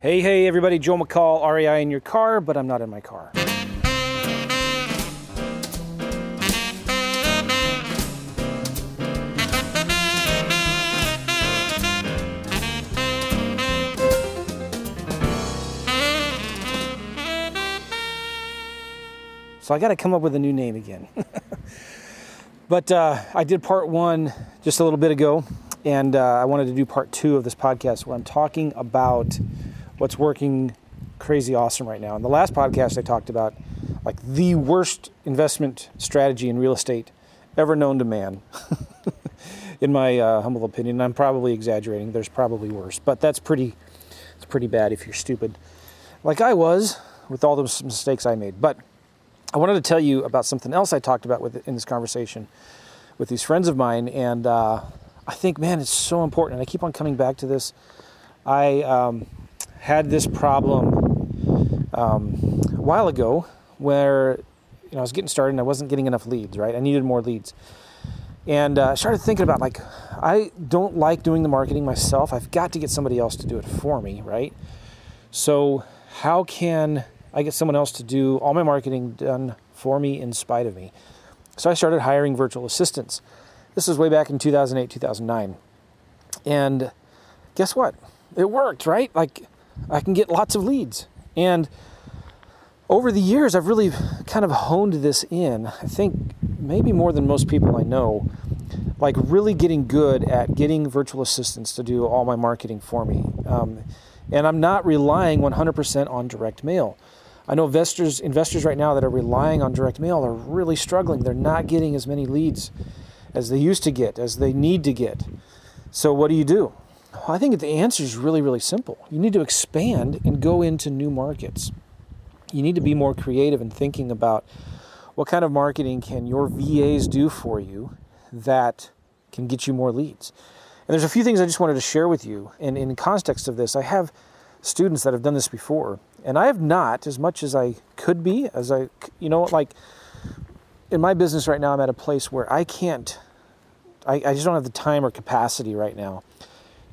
Hey, hey, everybody, Joe McCall, REI in your car, but I'm not in my car. So I got to come up with a new name again. but uh, I did part one just a little bit ago, and uh, I wanted to do part two of this podcast where I'm talking about what's working crazy awesome right now. In the last podcast, I talked about like the worst investment strategy in real estate ever known to man. in my uh, humble opinion, I'm probably exaggerating. There's probably worse, but that's pretty. It's pretty bad if you're stupid, like I was with all those mistakes I made. But I wanted to tell you about something else I talked about with in this conversation with these friends of mine, and uh, I think, man, it's so important. And I keep on coming back to this. I um, had this problem um, a while ago where you know I was getting started and I wasn't getting enough leads. Right, I needed more leads, and uh, I started thinking about like I don't like doing the marketing myself. I've got to get somebody else to do it for me. Right, so how can I get someone else to do all my marketing done for me in spite of me? So I started hiring virtual assistants. This was way back in 2008, 2009. And guess what? It worked, right? Like I can get lots of leads. And over the years, I've really kind of honed this in. I think maybe more than most people I know, like really getting good at getting virtual assistants to do all my marketing for me. Um, and I'm not relying 100% on direct mail. I know investors investors right now that are relying on direct mail are really struggling. They're not getting as many leads as they used to get, as they need to get. So what do you do? Well, I think the answer is really, really simple. You need to expand and go into new markets. You need to be more creative in thinking about what kind of marketing can your VAs do for you that can get you more leads. And there's a few things I just wanted to share with you. And in context of this, I have students that have done this before, and I have not as much as I could be, as I, you know, like in my business right now, I'm at a place where I can't, I, I just don't have the time or capacity right now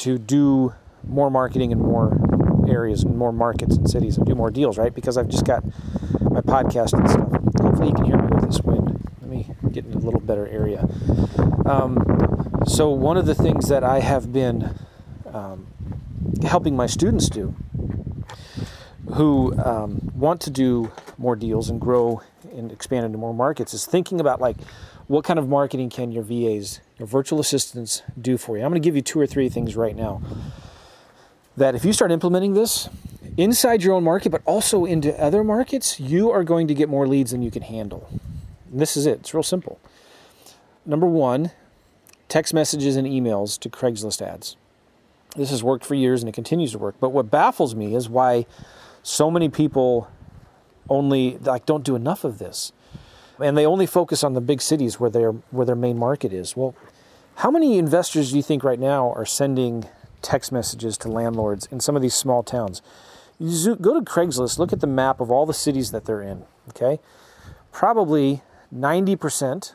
to do more marketing in more areas and more markets and cities and do more deals, right? Because I've just got my podcast and stuff. Hopefully, you can hear me with this wind. Let me get in a little better area. Um, so, one of the things that I have been um, helping my students do who um, want to do more deals and grow and expand into more markets is thinking about like what kind of marketing can your VAs, virtual assistants, do for you? I'm going to give you two or three things right now that if you start implementing this inside your own market, but also into other markets, you are going to get more leads than you can handle. And this is it, it's real simple. Number one, text messages and emails to Craigslist ads. This has worked for years and it continues to work. But what baffles me is why so many people only like don't do enough of this and they only focus on the big cities where their where their main market is. Well, how many investors do you think right now are sending text messages to landlords in some of these small towns? You go to Craigslist, look at the map of all the cities that they're in. Okay, probably 90%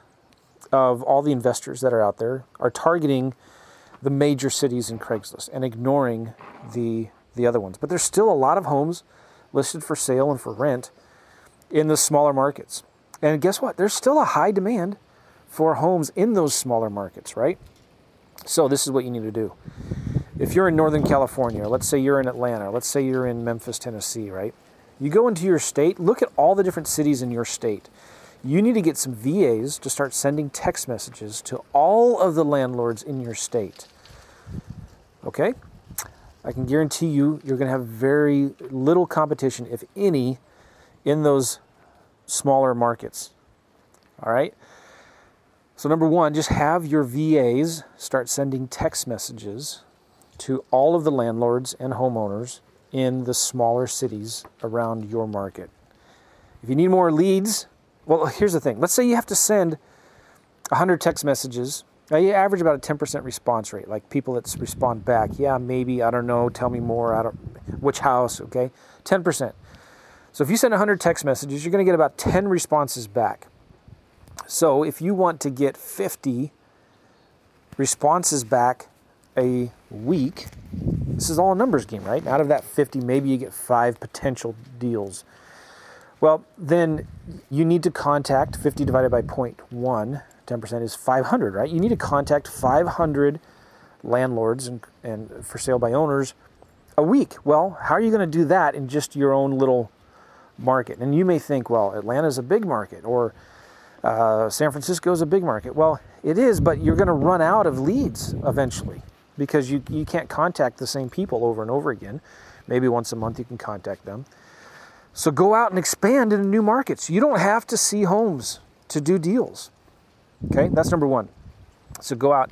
of all the investors that are out there are targeting the major cities in Craigslist and ignoring the the other ones. But there's still a lot of homes listed for sale and for rent in the smaller markets. And guess what? There's still a high demand for homes in those smaller markets, right? So this is what you need to do. If you're in Northern California, let's say you're in Atlanta, let's say you're in Memphis, Tennessee, right? You go into your state, look at all the different cities in your state. You need to get some VAs to start sending text messages to all of the landlords in your state. Okay? I can guarantee you, you're going to have very little competition, if any, in those smaller markets. All right? So, number one, just have your VAs start sending text messages to all of the landlords and homeowners in the smaller cities around your market. If you need more leads, well, here's the thing. Let's say you have to send 100 text messages. Now, you average about a 10% response rate, like people that respond back. Yeah, maybe, I don't know, tell me more, I don't, which house, okay? 10%. So if you send 100 text messages, you're to get about 10 responses back. So if you want to get 50 responses back a week, this is all a numbers game, right? Out of that 50, maybe you get five potential deals. Well, then you need to contact 50 divided by 0.1, 10% is 500, right? You need to contact 500 landlords and, and for sale by owners a week. Well, how are you going to do that in just your own little market? And you may think, well, Atlanta's a big market or uh, San Francisco is a big market. Well, it is, but you're going to run out of leads eventually because you, you can't contact the same people over and over again. Maybe once a month you can contact them. So go out and expand into new markets. You don't have to see homes to do deals. Okay, that's number one. So go out,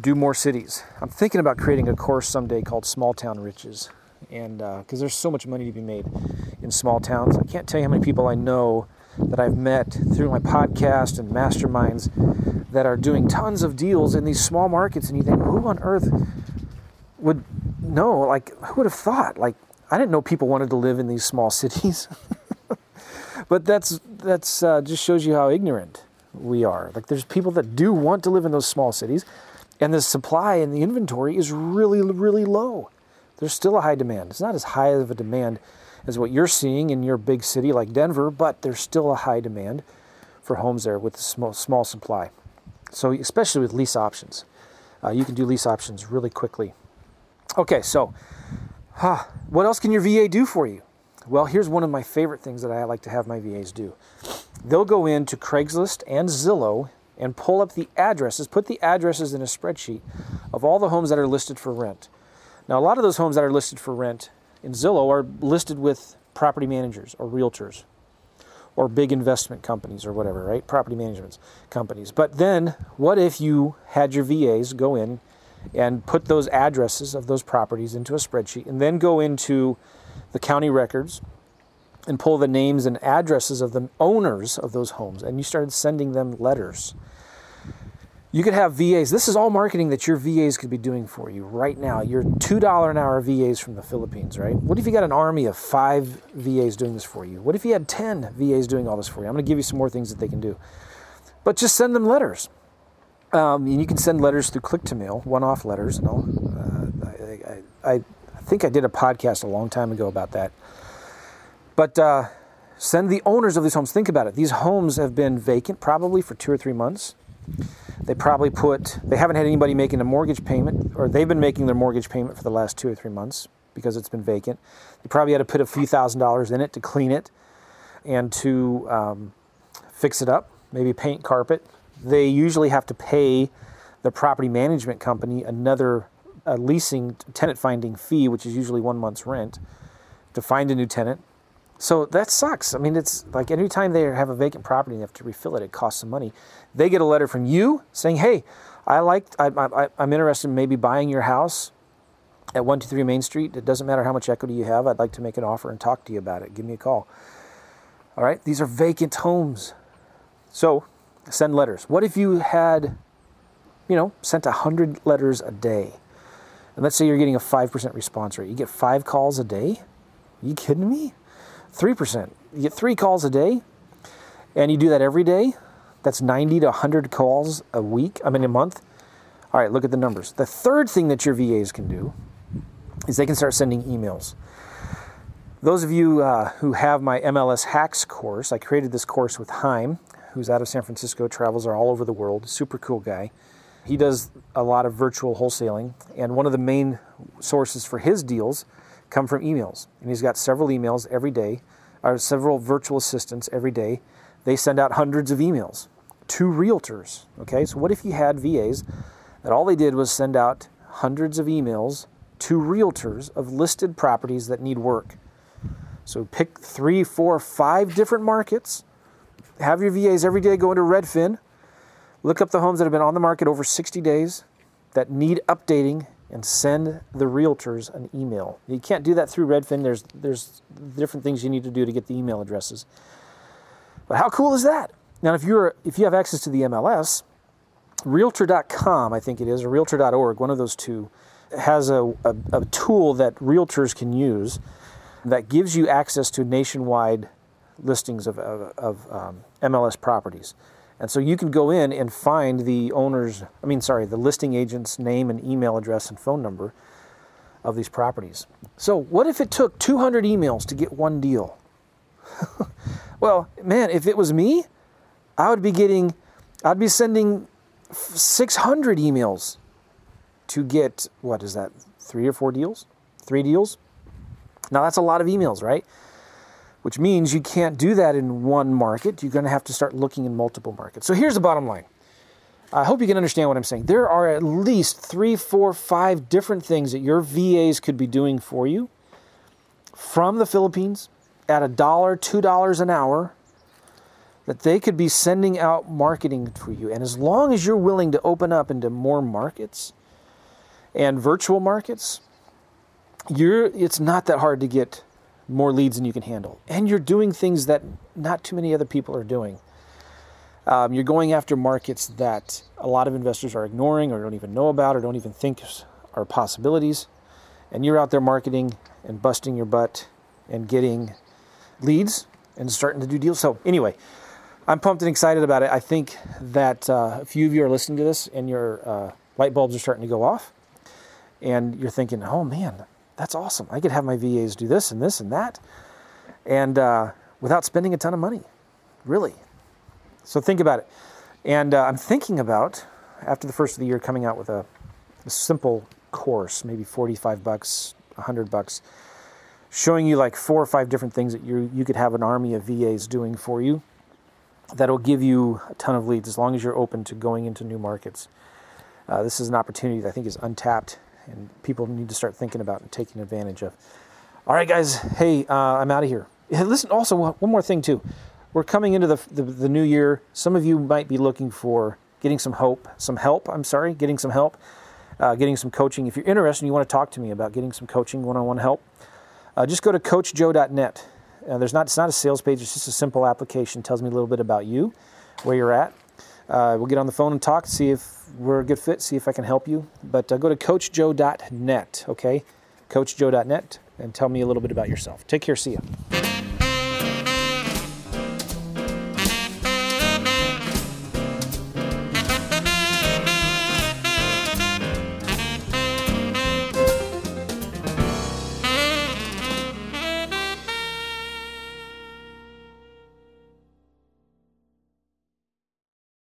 do more cities. I'm thinking about creating a course someday called Small Town Riches. And because uh, there's so much money to be made in small towns, I can't tell you how many people I know that I've met through my podcast and masterminds that are doing tons of deals in these small markets. And you think, who on earth would know? Like, who would have thought? Like, I didn't know people wanted to live in these small cities. but that's that's uh, just shows you how ignorant we are. Like, there's people that do want to live in those small cities, and the supply and the inventory is really, really low. There's still a high demand. It's not as high of a demand as what you're seeing in your big city like Denver, but there's still a high demand for homes there with a small, small supply. So, especially with lease options, uh, you can do lease options really quickly. Okay, so huh, what else can your VA do for you? Well, here's one of my favorite things that I like to have my VAs do. They'll go into Craigslist and Zillow and pull up the addresses, put the addresses in a spreadsheet of all the homes that are listed for rent. Now, a lot of those homes that are listed for rent in Zillow are listed with property managers or realtors or big investment companies or whatever, right? Property management companies. But then, what if you had your VAs go in and put those addresses of those properties into a spreadsheet and then go into the county records and pull the names and addresses of the owners of those homes and you started sending them letters? You could have VAs. This is all marketing that your VAs could be doing for you right now. Your $2 an hour VAs from the Philippines, right? What if you got an army of five VAs doing this for you? What if you had 10 VAs doing all this for you? I'm going to give you some more things that they can do. But just send them letters. Um, and you can send letters through click to mail, one off letters. And. Uh, I, I, I, think I did a podcast a long time ago about that. But uh, send the owners of these homes, think about it. These homes have been vacant probably for two or three months they probably put, they haven't had anybody making a mortgage payment, or they've been making their mortgage payment for the last two or three months because it's been vacant. They probably had to put a few thousand dollars in it to clean it and to um, fix it up, maybe paint carpet. They usually have to pay the property management company another leasing tenant finding fee, which is usually one month's rent, to find a new tenant. So that sucks. I mean, it's like anytime they have a vacant property and they have to refill it, it costs some money. They get a letter from you saying, "Hey, I like, I, am interested in maybe buying your house at 123 Main Street. It doesn't matter how much equity you have. I'd like to make an offer and talk to you about it. Give me a call." All right, these are vacant homes. So send letters. What if you had, you know, sent 100 letters a day? And let's say you're getting a 5% response rate. You get five calls a day? Are you kidding me? 3%. You get three calls a day, and you do that every day. That's 90 to 100 calls a week, I mean, a month. All right, look at the numbers. The third thing that your VAs can do is they can start sending emails. Those of you uh, who have my MLS Hacks course, I created this course with Haim, who's out of San Francisco, travels all over the world, super cool guy. He does a lot of virtual wholesaling, and one of the main sources for his deals come from emails. And he's got several emails every day, or several virtual assistants every day. They send out hundreds of emails to realtors. Okay, so what if you had VAs that all they did was send out hundreds of emails to realtors of listed properties that need work? So pick three, four, five different markets. Have your VAs every day go into Redfin, look up the homes that have been on the market over 60 days that need updating and send the realtors an email. You can't do that through Redfin. There's there's different things you need to do to get the email addresses. But how cool is that? Now, if you're if you have access to the MLS, Realtor.com, I think it is, or Realtor.org, one of those two, has a, a, a tool that realtors can use that gives you access to nationwide listings of, of, of um, MLS properties. And so you can go in and find the owner's, I mean, sorry, the listing agent's name and email address and phone number of these properties. So, what if it took 200 emails to get one deal? well, man, if it was me, I would be getting, I'd be sending 600 emails to get, what is that, three or four deals? Three deals? Now, that's a lot of emails, right? Which means you can't do that in one market. You're going to have to start looking in multiple markets. So, here's the bottom line I hope you can understand what I'm saying. There are at least three, four, five different things that your VAs could be doing for you from the Philippines at a dollar, two dollars an hour that they could be sending out marketing for you. And as long as you're willing to open up into more markets and virtual markets, you're it's not that hard to get more leads than you can handle. And you're doing things that not too many other people are doing. Um, you're going after markets that a lot of investors are ignoring or don't even know about or don't even think are possibilities. And you're out there marketing and busting your butt and getting leads and starting to do deals. So, anyway, I'm pumped and excited about it. I think that uh, a few of you are listening to this and your uh, light bulbs are starting to go off. And you're thinking, oh man, that's awesome. I could have my VAs do this and this and that. And uh, without spending a ton of money, really. So think about it. And uh, I'm thinking about, after the first of the year, coming out with a, a simple course, maybe 45 bucks, 100 bucks, showing you like four or five different things that you you could have an army of VAs doing for you that'll give you a ton of leads as long as you're open to going into new markets. Uh, this is an opportunity that I think is untapped and people need to start thinking about and taking advantage of. All right, guys. Hey, uh, I'm out of here. Listen, also, one more thing, too we're coming into the, the, the, new year. Some of you might be looking for getting some hope, some help. I'm sorry, getting some help, uh, getting some coaching. If you're interested and you want to talk to me about getting some coaching, one-on-one help, uh, just go to coachjoe.net. Uh, there's not it's not a sales page. It's just a simple application. It tells me a little bit about you, where you're at. Uh, we'll get on the phone and talk, see if we're a good fit, see if I can help you. But uh, go to coachjoe.net. Okay, coachjoe.net, and tell me a little bit about yourself. Take care. See you.